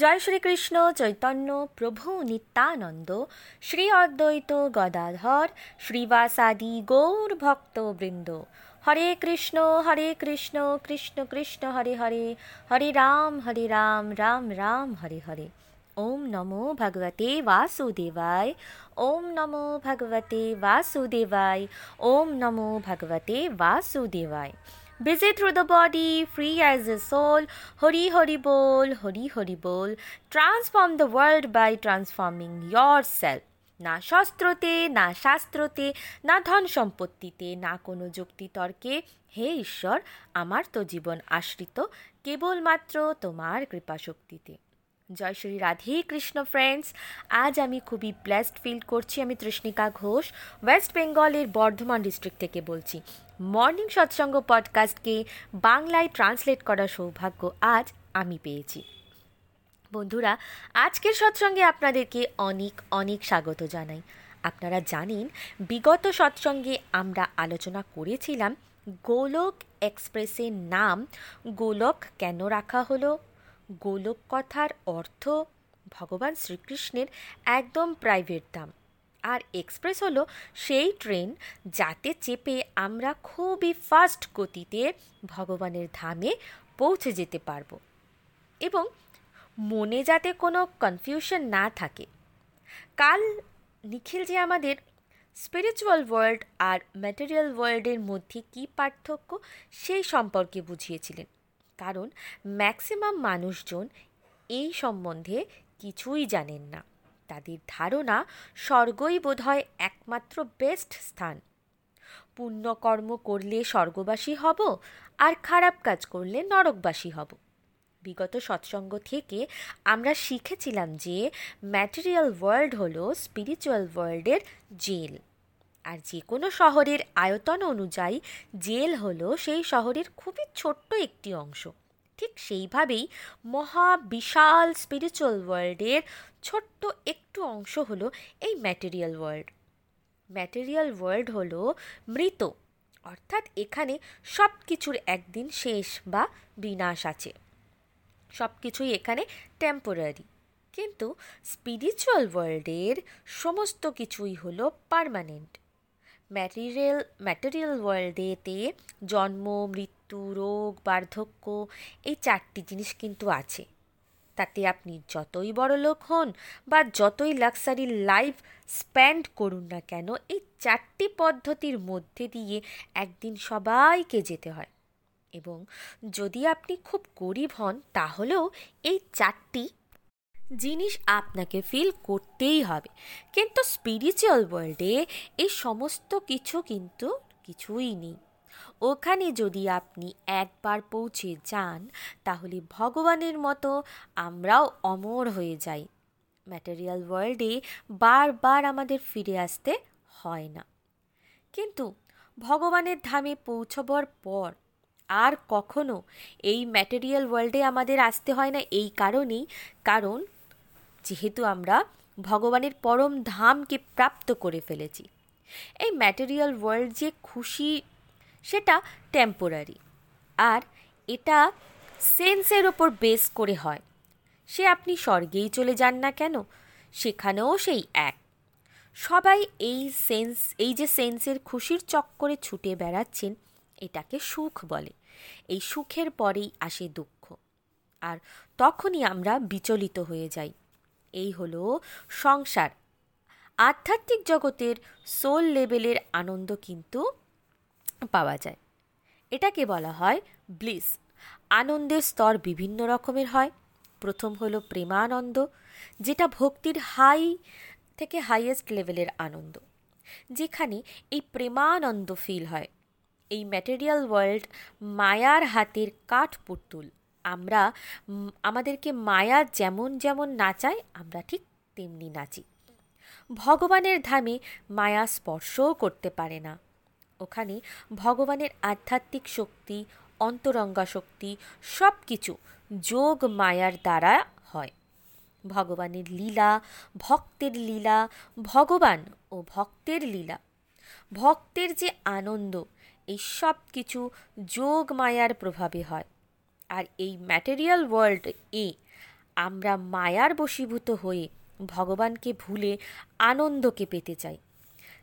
জয় শ্রীকৃষ্ণ চৈতন্য প্রভু নিত্যানন্দ, শ্রী অদ্বৈত গদাধর, শ্রীবাসাদি গৌর ভক্তবৃন্দ। হরে কৃষ্ণ হরে কৃষ্ণ কৃষ্ণ কৃষ্ণ, হরে হরে হরে রাম হরে রাম রাম রাম, হরে হরে। ওম নমো ভগবতে বাসুদেবায়, ওম নমো ভগবতে বাসুদেবায়, ওম নমো ভগবতে বাসুদেবায়। Busy through the body, free as a soul. Hari Hari Bol, Hari Hari Bol. Transform the world by transforming yourself. না শস্ত্রতে না শাস্ত্রতে না ধন সম্পত্তিতে না কোনো যুক্তিতর্কে হে ঈশ্বর আমার তো জীবন আশ্রিত কেবলমাত্র তোমার কৃপাশক্তিতে জয় শ্রী রাধে কৃষ্ণ ফ্রেন্ডস আজ আমি খুবই ব্লেসড ফিল করছি আমি তৃষ্ণিকা ঘোষ ওয়েস্ট বেঙ্গলের বর্ধমান ডিস্ট্রিক্ট থেকে বলছি মর্নিং সৎসঙ্গ পডকাস্টকে বাংলায় ট্রান্সলেট করার সৌভাগ্য আজ আমি পেয়েছি। বন্ধুরা, আজকের সৎসঙ্গে আপনাদেরকে অনেক অনেক স্বাগত জানাই। আপনারা জানেন, বিগত সৎসঙ্গে আমরা আলোচনা করেছিলাম গোলক এক্সপ্রেসের নাম, গোলক কেন রাখা হলো, গোলক কথার অর্থ ভগবান শ্রীকৃষ্ণের একদম প্রাইভেট দাম। আর এক্সপ্রেস হলো সেই ট্রেন যাতে চেপে আমরা খুবই ফাস্ট গতিতে ভগবানের ধামে পৌঁছে যেতে পারব। এবং মনে যাতে কোনো কনফিউশন না থাকে। কাল নিখিল যে আমাদের স্পিরিচুয়াল ওয়ার্ল্ড আর ম্যাটেরিয়াল ওয়ার্ল্ডের মধ্যে কী পার্থক্য সেই সম্পর্কে বুঝিয়েছিলেন। কারণ ম্যাক্সিমাম মানুষজন এই সম্বন্ধে কিছুই জানেন না। তাদের ধারণা স্বর্গই বোধহয় একমাত্র বেস্ট স্থান। পুণ্যকর্ম করলে স্বর্গবাসী হব, আর খারাপ কাজ করলে নরকবাসী হব। বিগত সৎসঙ্গ থেকে আমরা শিখেছিলাম যে ম্যাটেরিয়াল ওয়ার্ল্ড হলো স্পিরিচুয়াল ওয়ার্ল্ডের জেল। আর যে কোনো শহরের আয়তন অনুযায়ী জেল হলো সেই শহরের খুবই ছোট্ট একটি অংশ। ঠিক সেইভাবেই মহা বিশাল স্পিরিচুয়াল ওয়ার্ল্ডের ছোট্ট একটু অংশ হলো এই ম্যাটেরিয়াল ওয়ার্ল্ড ম্যাটেরিয়াল ওয়ার্ল্ড হলো মৃত, অর্থাৎ এখানে সব কিছুর একদিন শেষ বা বিনাশ আছে। সব কিছুই এখানে টেম্পোরারি কিন্তু স্পিরিচুয়াল ওয়ার্ল্ডের সমস্ত কিছুই হলো পারমানেন্ট ম্যাটেরিয়াল ম্যাটেরিয়াল ওয়ার্ল্ডেতে জন্ম, মৃত্যু রোগ, বার্ধক্য, এই চারটি জিনিস কিন্তু আছে। তাতে আপনি যতই বড় লোক হন বা যতই লাক্সারি লাইফ স্প্যান্ড করুন না কেন, এই চারটি পদ্ধতির মধ্যে দিয়ে একদিন সবাইকে যেতে হয়। এবং যদি আপনি খুব গরিব হন, তাহলেও এই চারটি জিনিস আপনাকে ফিল করতেই হবে। কিন্তু স্পিরিচুয়াল ওয়ার্ল্ডে এই সমস্ত কিছু কিন্তু কিছুই নেই। ওখানে যদি আপনি একবার পৌঁছে যান, তাহলে ভগবানের মতো আমরাও অমর হয়ে যাই। ম্যাটেরিয়াল ওয়ার্ল্ডে বারবার আমাদের ফিরে আসতে হয় না। কিন্তু ভগবানের ধামে পৌঁছবার পর আর কখনো এই ম্যাটেরিয়াল ওয়ার্ল্ডে আমাদের আসতে হয় না এই কারণেই, কারণ যেহেতু আমরা ভগবানের পরম ধামকে প্রাপ্ত করে ফেলেছি। এই ম্যাটেরিয়াল ওয়ার্ল্ড যে খুশি সেটা টেম্পোরারি আর এটা সেন্সের ওপর বেস করে হয়। সে আপনি স্বর্গেই চলে যান না কেন? সেখানেও সেই এক। সবাই এই সেন্স এই যে সেন্সের খুশির চক্করে ছুটে বেড়াচ্ছেন, এটাকে সুখ বলে। এই সুখের পরেই আসে দুঃখ। আর তখনই আমরা বিচলিত হয়ে যাই। এই হলো সংসার। আধ্যাত্মিক জগতের সোল লেভেলের আনন্দ কিন্তু পাওয়া যায়। এটাকে বলা হয় ব্লিস। আনন্দের স্তর বিভিন্ন রকমের হয়। প্রথম হলো প্রেমানন্দ, যেটা ভক্তির হাই থেকে হাইয়েস্ট লেভেলের আনন্দ, যেখানে এই প্রেমানন্দ ফিল হয়। এই ম্যাটেরিয়াল ওয়ার্ল্ড মায়ার হাতের কাঠ পুতুল। আমরা আমাদেরকে মায়া যেমন যেমন নাচায়, আমরা ঠিক তেমনি নাচি। ভগবানের ধামে মায়া স্পর্শও করতে পারে না। ওখানে ভগবানের আধ্যাত্মিক শক্তি, অন্তরঙ্গা শক্তি সব কিছু যোগ মায়ার দ্বারা হয়। ভগবানের লীলা, ভক্তের লীলা, ভগবান ও ভক্তের লীলা। ভক্তের যে আনন্দ, এই সব কিছু যোগ মায়ার প্রভাবে হয়। আর এই ম্যাটেরিয়াল ওয়ার্ল্ড এ আমরা মায়ার বশীভূত হয়ে ভগবানকে ভুলে আনন্দকে পেতে চাই।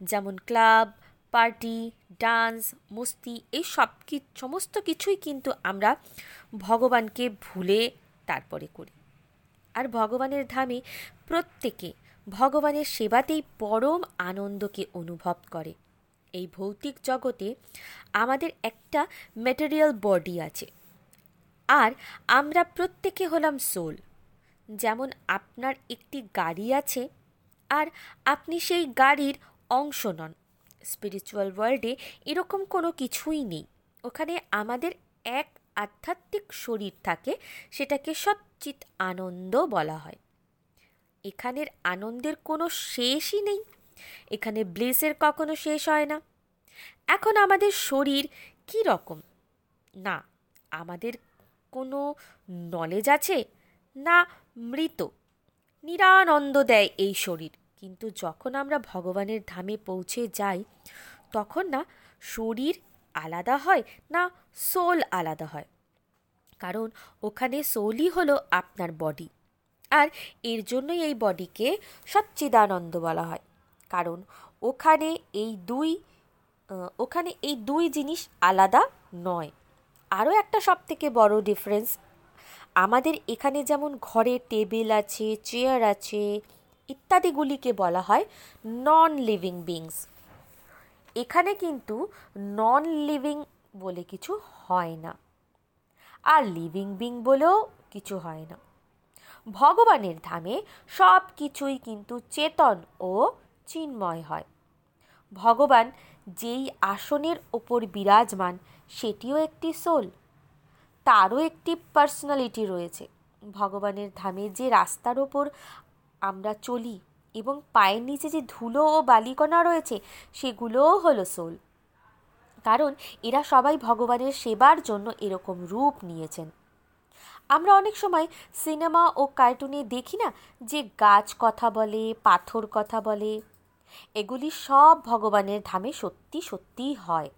যেমন ক্লাব পার্টি ডান্স মস্তি এই সব কি, সমস্ত কিছুই কিন্তু আমরা ভগবানকে ভুলে তারপরে করি। আর ভগবানের ধামে প্রত্যেকে ভগবানের সেবাতেই পরম আনন্দকে অনুভব করে। এই ভৌতিক জগতে আমাদের একটা ম্যাটেরিয়াল বডি আছে। আর আমরা প্রত্যেকে হলাম সোল যেমন আপনার একটি গাড়ি আছে, আর আপনি সেই গাড়ির অংশ নন। স্পিরিচুয়াল ওয়ার্ল্ডে এরকম কোনো কিছুই নেই। ওখানে আমাদের এক আধ্যাত্মিক শরীর থাকে, সেটাকে সচ্চিত আনন্দ বলা হয়। এখানের আনন্দের কোনো শেষই নেই। এখানে ব্লেসের কখনো শেষ হয় না। এখন আমাদের শরীর কি রকম? না, আমাদের কোনো নলেজ আছে, না মৃত। নিরানন্দ দেয় এই শরীর। কিন্তু যখন আমরা ভগবানের ধামে পৌঁছে যাই, তখন না শরীর আলাদা হয়, না সোল আলাদা হয়। কারণ ওখানে সোলই হলো আপনার বডি আর এর জন্যই এই বডিকে সচ্চিদানন্দ বলা হয়। কারণ ওখানে এই দুই ওখানে এই দুই জিনিস আলাদা নয়। আরও একটা সব থেকে বড় ডিফারেন্স আমাদের এখানে যেমন ঘরে টেবিল আছে চেয়ার আছে ইত্যাদিগুলিকে বলা হয় নন লিভিং বিংস এখানে কিন্তু নন লিভিং বলে কিছু হয় না। আর লিভিং বিং বলেও কিছু হয় না। ভগবানের ধামে সব কিছুই কিন্তু চেতন ও চিন্ময় হয়। ভগবান যেই আসনের ওপর বিরাজমান, সেটিও একটি সোল তারও একটি পার্সোনালিটি রয়েছে। ভগবানের ধামে যে রাস্তার ওপর আমরা চলি এবং পায়ের নিচে যে ধুলো ও বালিকণা রয়েছে, সেগুলোও হলো সোল। কারণ এরা সবাই ভগবানের সেবার জন্য এরকম রূপ নিয়েছেন। আমরা অনেক সময় সিনেমা ও কার্টুনে দেখি না যে গাছ কথা বলে, পাথর কথা বলে। এগুলি সব ভগবানের ধামে সত্যি সত্যিই হয়।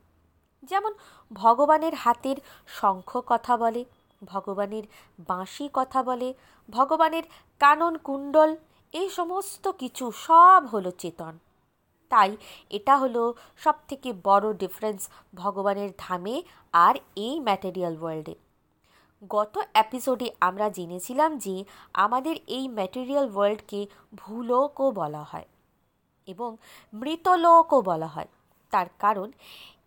যেমন ভগবানের হাতের শঙ্খ কথা বলে, ভগবানের বাঁশি কথা বলে, ভগবানের কানন কুণ্ডল এই সমস্ত কিছু সব হলো চেতন। তাই এটা হলো সব থেকে বড় ডিফারেন্স ভগবানের ধামে আর এই ম্যাটেরিয়াল ওয়ার্ল্ডে গত এপিসোডে আমরা জেনেছিলাম যে আমাদের এই ম্যাটেরিয়াল ওয়ার্ল্ডকে ভূলোকও বলা হয় এবং মৃতলোকও বলা হয়। তার কারণ,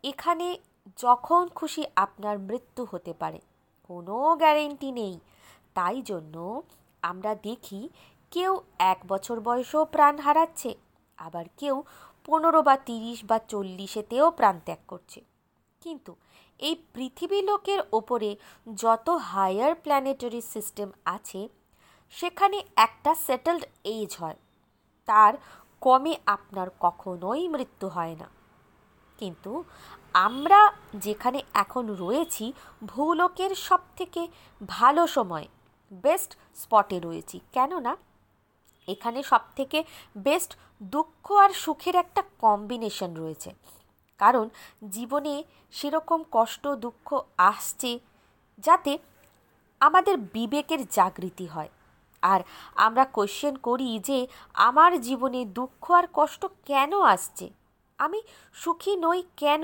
এখানে যখন খুশি আপনার মৃত্যু হতে পারে, কোনো গ্যারেন্টি নেই। তাই জন্য আমরা দেখি কেউ এক বছর বয়সেও প্রাণ হারাচ্ছে, আবার কেউ পনেরো বা তিরিশ বা চল্লিশেতেও প্রাণ ত্যাগ করছে। কিন্তু এই পৃথিবী লোকের ওপরে যত হায়ার প্ল্যানেটারি সিস্টেম আছে, সেখানে একটা সেটেলড এজ হয়। তার কমে আপনার কখনোই মৃত্যু হয় না। কিন্তু আমরা যেখানে এখন রয়েছি, ভূলোকের সব থেকে ভালো সময় বেস্ট স্পটে রয়েছি। কেননা এখানে সব থেকে বেস্ট দুঃখ আর সুখের একটা কম্বিনেশন রয়েছে। কারণ জীবনে সেরকম কষ্ট, দুঃখ আসছে যাতে আমাদের বিবেকের জাগৃতি হয়। আর আমরা কোয়েশ্চেন করি যে আমার জীবনে দুঃখ আর কষ্ট কেন আসছে? আমি সুখী নই কেন?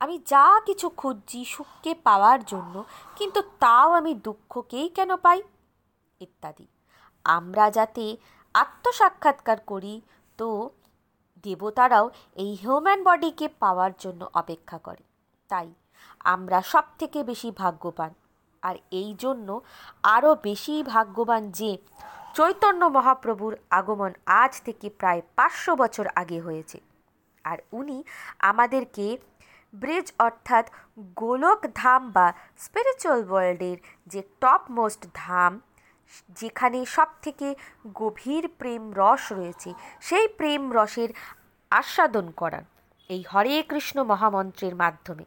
আমি যা কিছু খুঁজছি সুখকে পাওয়ার জন্য, কিন্তু তাও আমি দুঃখকেই কেন পাই? ইত্যাদি। আমরা যাতে আত্মসাক্ষাৎকার করি, তো দেবতারাও এই হিউম্যান বডিকে পাওয়ার জন্য অপেক্ষা করে। তাই আমরা সব থেকে বেশি ভাগ্যবান। আর এই জন্য আরও বেশি ভাগ্যবান যে চৈতন্য মহাপ্রভুর আগমন আজ থেকে প্রায় পাঁচশো বছর আগে হয়েছে। আর উনি আমাদেরকে ব্রিজ অর্থাৎ গোলক ধাম বা স্পিরিচুয়াল ওয়ার্ল্ডের যে টপ মোস্ট ধাম যেখানে সব থেকে গভীর প্রেম রস রয়েছে, সেই প্রেম রসের আস্বাদন করান এই হরে কৃষ্ণ মহামন্ত্রের মাধ্যমে।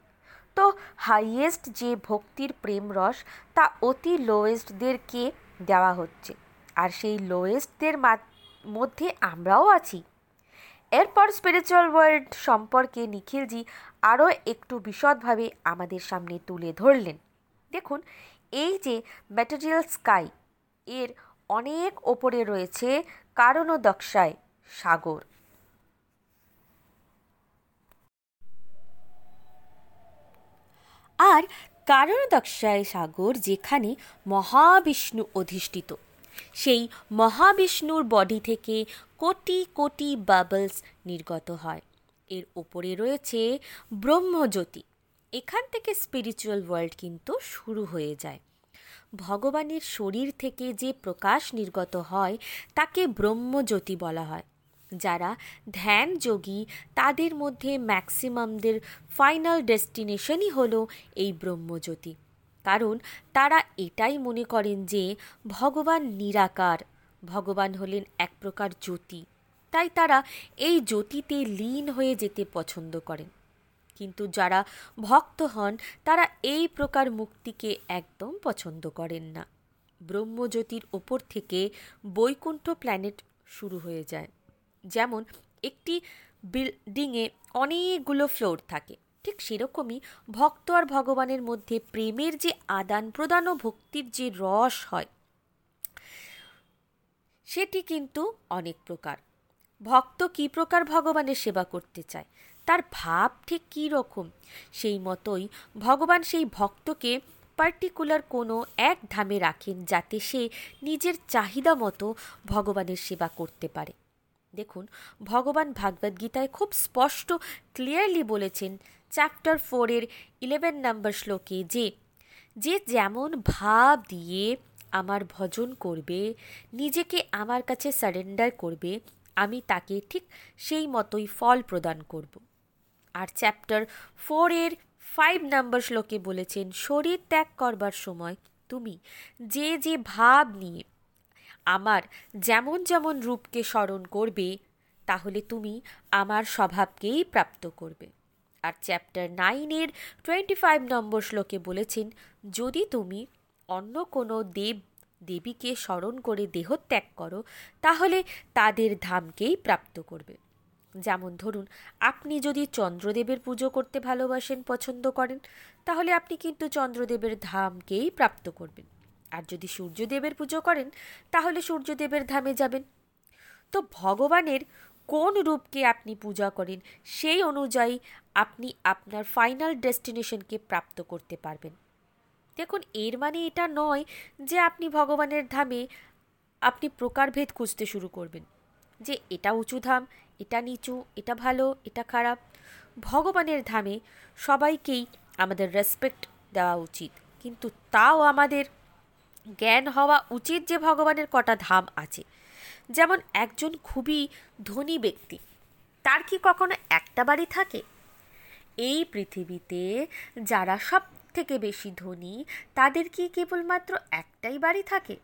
তো হাইয়েস্ট যে ভক্তির প্রেম রস, তা অতি লোয়েস্টদেরকে দেওয়া হচ্ছে? আর সেই লোয়েস্টদের মধ্যে আমরাও আছি। এরপর স্পিরিচুয়াল ওয়ার্ল্ড সম্পর্কে নিখিলজি আরও একটু বিশদভাবে আমাদের সামনে তুলে ধরলেন। দেখুন, এই যে ম্যাটেরিয়াল স্কাই এর অনেক ওপরে রয়েছে কারণদক্ষায় সাগর। আর কারণদক্ষায় সাগর যেখানে মহাবিষ্ণু অধিষ্ঠিত, সেই মহাবিষ্ণুর বডি থেকে কোটি কোটি বাবলস নির্গত হয়। এর ওপরে রয়েছে ব্রহ্মজ্যোতি। এখান থেকে স্পিরিচুয়াল ওয়ার্ল্ড কিন্তু শুরু হয়ে যায়। ভগবানের শরীর থেকে যে প্রকাশ নির্গত হয়, তাকে ব্রহ্মজ্যোতি বলা হয়। যারা ধ্যান যোগী, তাদের মধ্যে ম্যাক্সিমামদের ফাইনাল ডেস্টিনেশনই হলো এই ব্রহ্মজ্যোতি। কারণ তারা এটাই মনে করেন যে ভগবান নিরাকার, ভগবান হলেন এক প্রকার জ্যোতি। তাই তারা এই জ্যোতিতে লীন হয়ে যেতে পছন্দ করেন। কিন্তু যারা ভক্ত হন, তারা এই প্রকার মুক্তিকে একদম পছন্দ করেন না। ব্রহ্মজ্যোতির ওপর থেকে বৈকুণ্ঠ প্ল্যানেট শুরু হয়ে যায়। যেমন, একটি বিল্ডিংয়ে অনেকগুলো ফ্লোর থাকে। ঠিক সেরকমই ভক্ত আর ভগবানের মধ্যে প্রেমের যে আদান প্রদান ও ভক্তির যে রস হয়, সেটি কিন্তু অনেক প্রকার। ভক্ত কী প্রকার ভগবানের সেবা করতে চায়? তার ভাব ঠিক কী রকম? সেই মতোই ভগবান সেই ভক্তকে পার্টিকুলার কোনো এক ধামে রাখেন যাতে সে নিজের চাহিদা মতো ভগবানের সেবা করতে পারে। দেখুন, ভগবান ভাগবত গীতায় খুব স্পষ্ট ক্লিয়ারলি বলেছেন চ্যাপ্টার ফোরের ইলেভেন নাম্বার শ্লোকে যে যে যেমন ভাব দিয়ে আমার ভজন করবে, নিজেকে আমার কাছে সারেন্ডার করবে, আমি তাকে ঠিক সেই মতোই ফল প্রদান করব। আর চ্যাপ্টার ফোরের ফাইভ নাম্বার শ্লোকে বলেছেন, শরীর ত্যাগ করবার সময় তুমি যে যে ভাব নিয়ে আমার যেমন যেমন রূপকে স্মরণ করবে, তাহলে তুমি আমার স্বভাবকেই প্রাপ্ত করবে। আর চ্যাপ্টার নাইনের টোয়েন্টি ফাইভ নম্বর শ্লোকে বলেছেন, যদি তুমি অন্য কোনো দেব, দেবীকে স্মরণ করে দেহত্যাগ করো, তাহলে তাদের ধামকেই প্রাপ্ত করবে। যেমন ধরুন, আপনি যদি চন্দ্রদেবের পুজো করতে ভালোবাসেন, পছন্দ করেন, তাহলে আপনি কিন্তু চন্দ্রদেবের ধামকেই প্রাপ্ত করবেন। আর যদি সূর্যদেবের পুজো করেন, তাহলে সূর্যদেবের ধামে যাবেন। তো ভগবানের কোন রূপকে আপনি পূজা করেন, সেই অনুযায়ী আপনি আপনার ফাইনাল ডেস্টিনেশনকে প্রাপ্ত করতে পারবেন। দেখুন, এর মানে এটা নয় যে আপনি ভগবানের ধামে আপনি প্রকারভেদ খুঁজতে শুরু করবেন। যে এটা উঁচু ধাম, এটা নিচু, এটা ভালো, এটা খারাপ। ভগবানের ধামে সবাইকেই আমাদের রেসপেক্ট দেওয়া উচিত। কিন্তু তাও আমাদের জ্ঞান হওয়া উচিত যে ভগবানের কটা ধাম আছে। যেমন একজন খুবই ধনী ব্যক্তি, তার কি কখনো একটা বাড়ি থাকে? এই পৃথিবীতে যারা সব থেকে বেশি ধনী, তাদের কি কেবলমাত্র একটাই বাড়ি থাকে?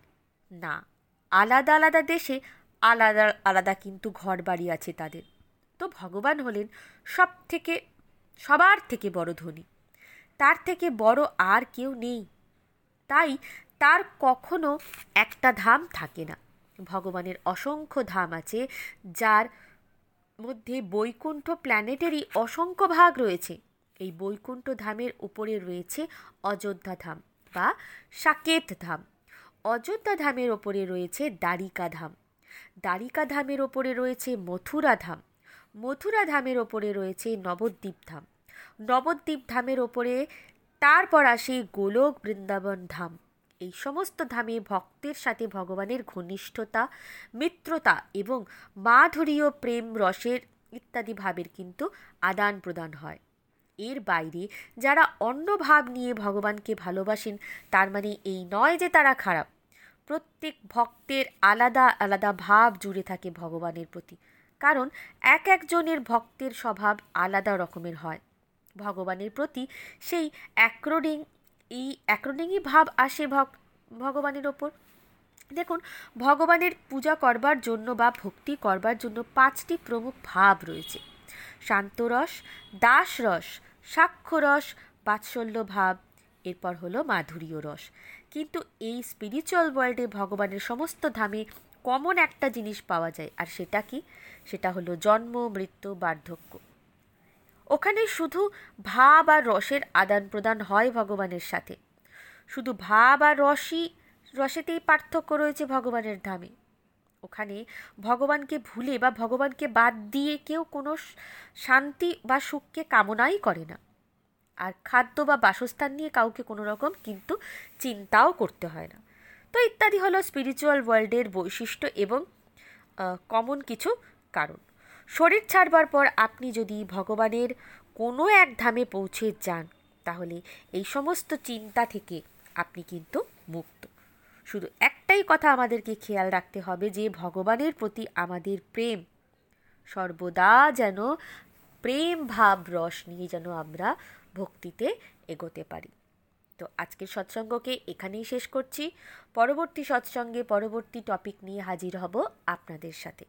না, আলাদা আলাদা দেশে আলাদা আলাদা কিন্তু ঘর বাড়ি আছে তাদের। তো ভগবান হলেন সব থেকে সবার থেকে বড় ধনী। তার থেকে বড় আর কেউ নেই। তাই তার কখনো একটা ধাম থাকে না। ভগবানের অসংখ্য ধাম আছে, যার মধ্যে বৈকুণ্ঠ প্ল্যানেটেরই অসংখ্য ভাগ রয়েছে। এই বৈকুণ্ঠ ধামের উপরে রয়েছে অযোধ্যা ধাম বা সাকেত ধাম। অযোধ্যা ধামের ওপরে রয়েছে দ্বারিকা ধাম। দ্বারিকা ধামের ওপরে রয়েছে মথুরা ধাম মথুরা ধামের ওপরে রয়েছে নবদ্বীপ ধাম নবদ্বীপ ধামের ওপরে তারপর আসে গোলক বৃন্দাবন ধাম। এই সমস্ত ধামে ভক্তের সাথে ভগবানের ঘনিষ্ঠতা, মিত্রতা এবং মাধুরীয় প্রেম, রসের ইত্যাদি ভাবের কিন্তু আদান প্রদান হয়। এর বাইরে যারা অন্য ভাব নিয়ে ভগবানকে ভালোবাসেন, তার মানে এই নয় যে তারা খারাপ। প্রত্যেক ভক্তের আলাদা আলাদা ভাব জুড়ে থাকে ভগবানের প্রতি। কারণ এক একজনের ভক্তের স্বভাব আলাদা রকমের হয়। ভগবানের প্রতি সেই অ্যাক্রোডিং, এই অ্যাক্রোডিংই ভাব আসে ভগ, ভগবানের ওপর। দেখুন, ভগবানের পূজা করবার জন্য বা ভক্তি করবার জন্য পাঁচটি প্রমুখ ভাব রয়েছে। শান্তরস, দাসরস সাক্ষ্যরস বাৎসল্য ভাব, এরপর হলো মাধুরীয় রস। কিন্তু এই স্পিরিচুয়াল ওয়ার্ল্ডে ভগবানের সমস্ত ধামে কমন একটা জিনিস পাওয়া যায়, আর সেটা কি? সেটা হলো জন্ম, মৃত্যু, বার্ধক্য। ওখানে শুধু ভাব আর রসের আদান প্রদান হয় ভগবানের সাথে। শুধু ভাব আর রসই, রসেতেই পার্থক্য রয়েছে ভগবানের ধামে। ওখানে ভগবানকে ভুলে বা ভগবানকে বাদ দিয়ে কেউ কোনো শান্তি বা সুখকে কামনাই করে না। আর খাদ্য বা বাসস্থান নিয়ে কাউকে কোনো রকম কিন্তু চিন্তাও করতে হয় না। তো ইত্যাদি হলো স্পিরিচুয়াল ওয়ার্ল্ডের বৈশিষ্ট্য এবং কমন কিছু কারণ। শরীর ছাড়বার পর আপনি যদি ভগবানের কোনো এক ধামে পৌঁছে যান, তাহলে এই সমস্ত চিন্তা থেকে আপনি কিন্তু মুক্ত। শুধু একটাই কথা আমাদেরকে খেয়াল রাখতে হবে যে ভগবানের প্রতি আমাদের প্রেম, সর্বদা যেন প্রেম ভাব রস নিয়ে যেন আমরা ভক্তিতে এগোতে পারি। তো আজকের সৎসঙ্গকে এখানেই শেষ করছি। পরবর্তী সৎসঙ্গে পরবর্তী টপিক নিয়ে হাজির হব আপনাদের সাথে।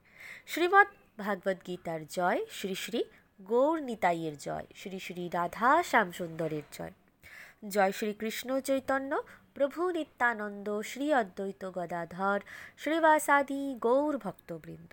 শ্রীমৎ ভাগবত গীতার জয়, শ্রী শ্রী গৌর নিতাইয়ের জয়, শ্রী শ্রী রাধা শ্যামসুন্দরের জয়। জয় শ্রীকৃষ্ণ চৈতন্য, প্রভু নিত্যানন্দ, শ্রী অদ্বৈত গদাধর, শ্রীবাসাদি গৌর ভক্তবৃন্দ।